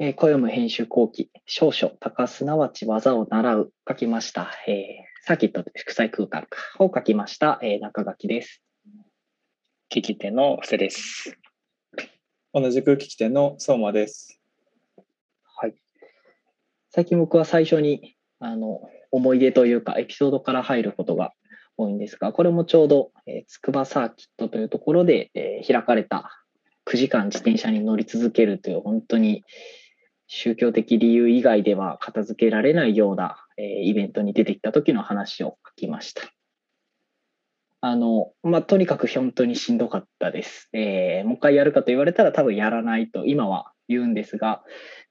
えー、小読む編集後期、少々、高すなわち技を習う、書きました。えー、サーキット祝祭空間を書きました、えー、中垣です。聞き手の布施です。同じく聞き手の相馬です。はい。最近僕は最初に、あの、思い出というか、エピソードから入ることが多いんですが、これもちょうど、えー、筑波サーキットというところで、えー、開かれた9時間自転車に乗り続けるという本当に宗教的理由以外では片付けられないような、えー、イベントに出てきた時の話を書きました。あの、まあ、とにかく本当にしんどかったです。えー、もう一回やるかと言われたら多分やらないと今は言うんですが、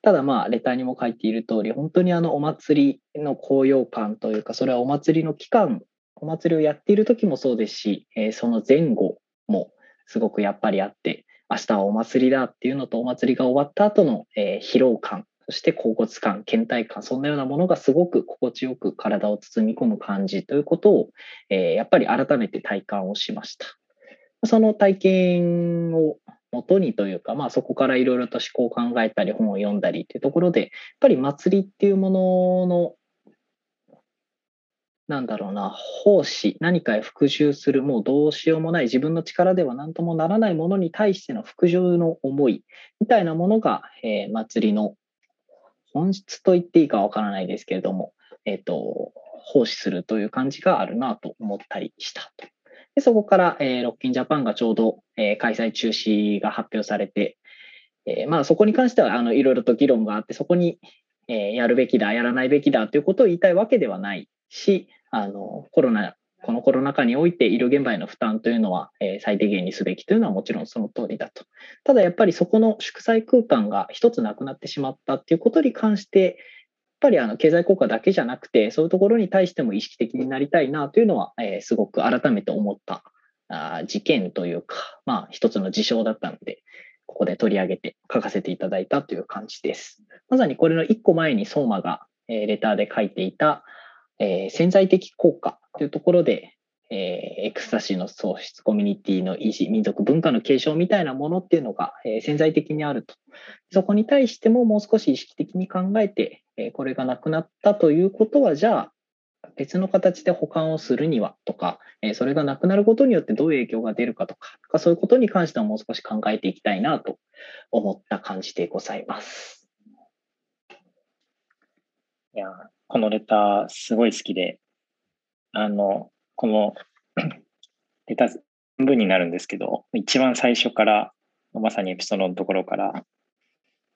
ただまあ、レターにも書いている通り、本当にあのお祭りの高揚感というか、それはお祭りの期間、お祭りをやっている時もそうですし、えー、その前後もすごくやっぱりあって、明日はお祭りだっていうのとお祭りが終わった後の、えー、疲労感、そして甲骨感、倦怠感、そんなようなものがすごく心地よく体を包み込む感じということを、えー、やっぱり改めて体感をしました。その体験を元にというか、まあ、そこからいろいろと思考を考えたり本を読んだりというところでやっぱり祭りっていうもののなんだろうな、奉仕、何かへ服従する、もうどうしようもない、自分の力では何ともならないものに対しての服従の思い、みたいなものが、えー、祭りの本質と言っていいかわからないですけれども、えっ、ー、と、奉仕するという感じがあるなと思ったりしたと。でそこから、えー、ロッキンジャパンがちょうど、えー、開催中止が発表されて、えー、まあそこに関してはあのいろいろと議論があって、そこに、えー、やるべきだ、やらないべきだということを言いたいわけではないし、あのコロナこのコロナ禍において医療現場への負担というのは、えー、最低限にすべきというのはもちろんその通りだと。ただやっぱりそこの祝祭空間が一つなくなってしまったっていうことに関して、やっぱりあの経済効果だけじゃなくて、そういうところに対しても意識的になりたいなというのは、えー、すごく改めて思ったあ事件というか、まあ一つの事象だったので、ここで取り上げて書かせていただいたという感じです。まさにこれの一個前に相馬が、えー、レターで書いていた、えー、潜在的効果というところで、えー、エクスタシーの創出、コミュニティの維持、民族文化の継承みたいなものっていうのが、えー、潜在的にあると。そこに対してももう少し意識的に考えて、えー、これがなくなったということは、じゃあ、別の形で保管をするにはとか、えそれがなくなることによってどういう影響が出るかとか、そういうことに関してはもう少し考えていきたいなと思った感じでございます。いや、このレターすごい好きで、あの、この レター全部になるんですけど、一番最初から、まさにエピソードのところから、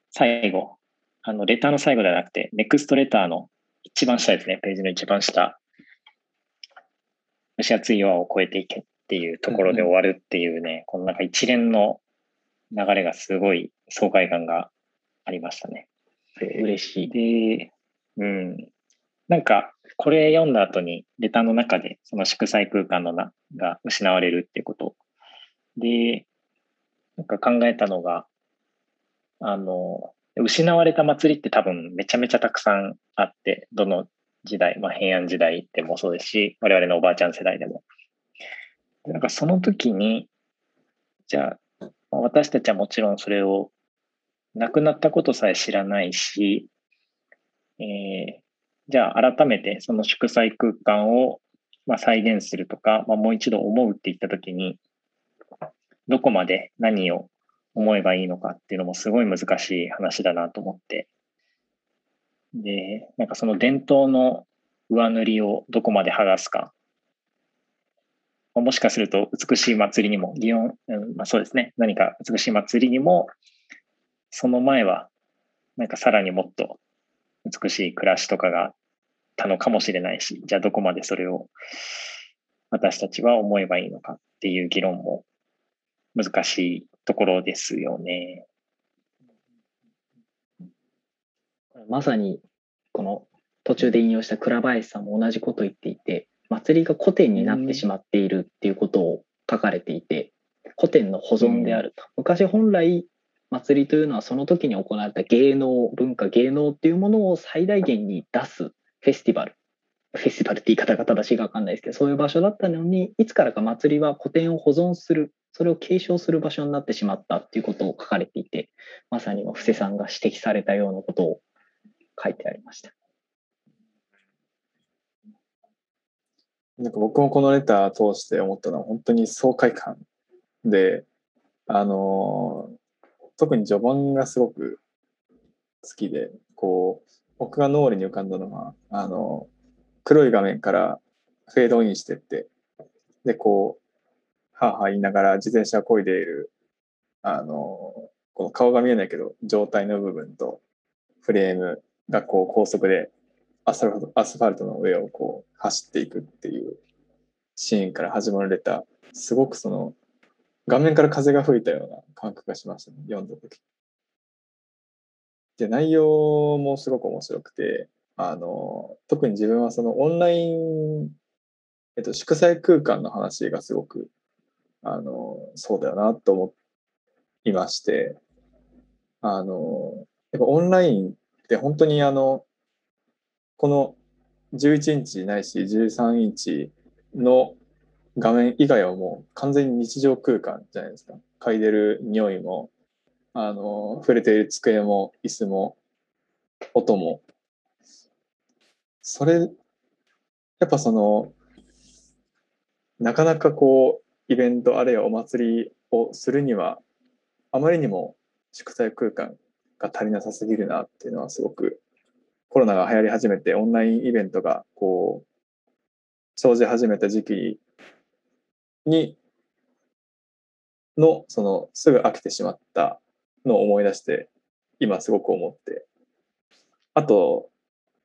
最後、あの、レターの最後ではなくて、ネクストレターの一番下ですね、ページの一番下、蒸し暑い岩を越えていけっていうところで終わるっていうね、うん、このなんか一連の流れがすごい爽快感がありましたね。嬉しい。で、うん。なんか、これ読んだ後に、レターの中で、その祝祭空間のなが失われるっていうこと。で、なんか考えたのが、あの、失われた祭りって多分めちゃめちゃたくさんあって、どの時代、まあ平安時代でもそうですし、我々のおばあちゃん世代でも。なんかその時に、じゃあ、私たちはもちろんそれを亡くなったことさえ知らないし、えー、じゃあ改めてその祝祭空間をま再現するとか、まあ、もう一度思うって言ったときに、どこまで何を思えばいいのかっていうのもすごい難しい話だなと思って。で、なんかその伝統の上塗りをどこまで剥がすか。もしかすると美しい祭りにも、祇園、うんまあ、そうですね、何か美しい祭りにも、その前は、なんかさらにもっと美しい暮らしとかがたのかもしれないし、じゃあどこまでそれを私たちは思えばいいのかっていう議論も難しいところですよね。まさにこの途中で引用した倉林さんも同じことを言っていて祭りが古典になってしまっているっていうことを書かれていて古典の保存であると。昔本来祭りというのはその時に行われた芸能文化芸能っていうものを最大限に出すフェスティバルフェスティバルって言い方が正しいか分かんないですけどそういう場所だったのにいつからか祭りは古典を保存するそれを継承する場所になってしまったっていうことを書かれていて、まさに布施さんが指摘されたようなことを書いてありました。なんか僕もこのレター通して思ったのは本当に爽快感で、あの特に序盤がすごく好きで、こう、僕が脳裏に浮かんだのは、あの、黒い画面からフェードインしてって、で、こう、はあはあ言いながら自転車を漕いでいる、あの、この顔が見えないけど、状態の部分とフレームがこう高速でアスファルトの上をこう走っていくっていうシーンから始まるレター、すごくその画面から風が吹いたような感覚がしましたね、読んだ時。で、内容もすごく面白くて、あの、特に自分はそのオンライン、えっと、祝祭空間の話がすごく、あの、そうだよなと思いまして、あの、やっぱオンラインって本当にあの、この11インチないし13インチの画面以外はもう完全に日常空間じゃないですか。嗅いでる匂いも、あの、触れている机も椅子も音も。それ、やっぱその、なかなかこう、イベントあるいはお祭りをするには、あまりにも祝祭空間が足りなさすぎるなっていうのはすごくコロナが流行り始めてオンラインイベントがこう生じ始めた時期に、の、その、すぐ飽きてしまったのを思い出して、今すごく思って。あと、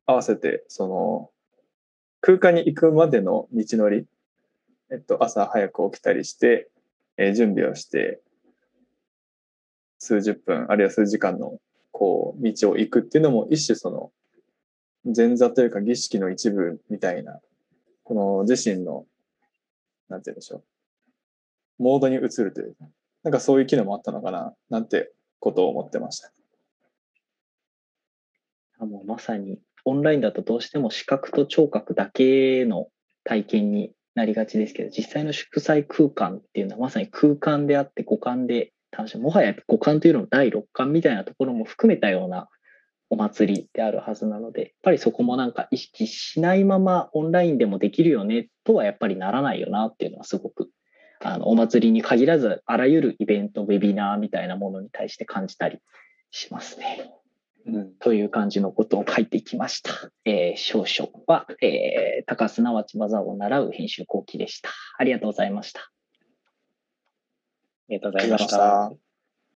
合わせて、その、空間に行くまでの道のり、えっと、朝早く起きたりして、えー、準備をして、数十分、あるいは数時間の、こう、道を行くっていうのも、一種その、前座というか儀式の一部みたいな、この自身のなんて言うんでしょう。モードに移るというか、なんかそういう機能もあったのかな、なんてことを思ってました。もうまさにオンラインだとどうしても視覚と聴覚だけの体験になりがちですけど、実際の祝祭空間っていうのはまさに空間であって五感で楽しむ。もはや五感というのの第六感みたいなところも含めたようなお祭りであるはずなので、やっぱりそこもなんか意識しないままオンラインでもできるよねとはやっぱりならないよなっていうのはすごく、あの、お祭りに限らず、あらゆるイベント、ウェビナーみたいなものに対して感じたりしますね。うん、という感じのことを書いてきました。えー、少々は、えー、高すなわち技を習う編集後期でした。ありがとうございました。ありがとうございました。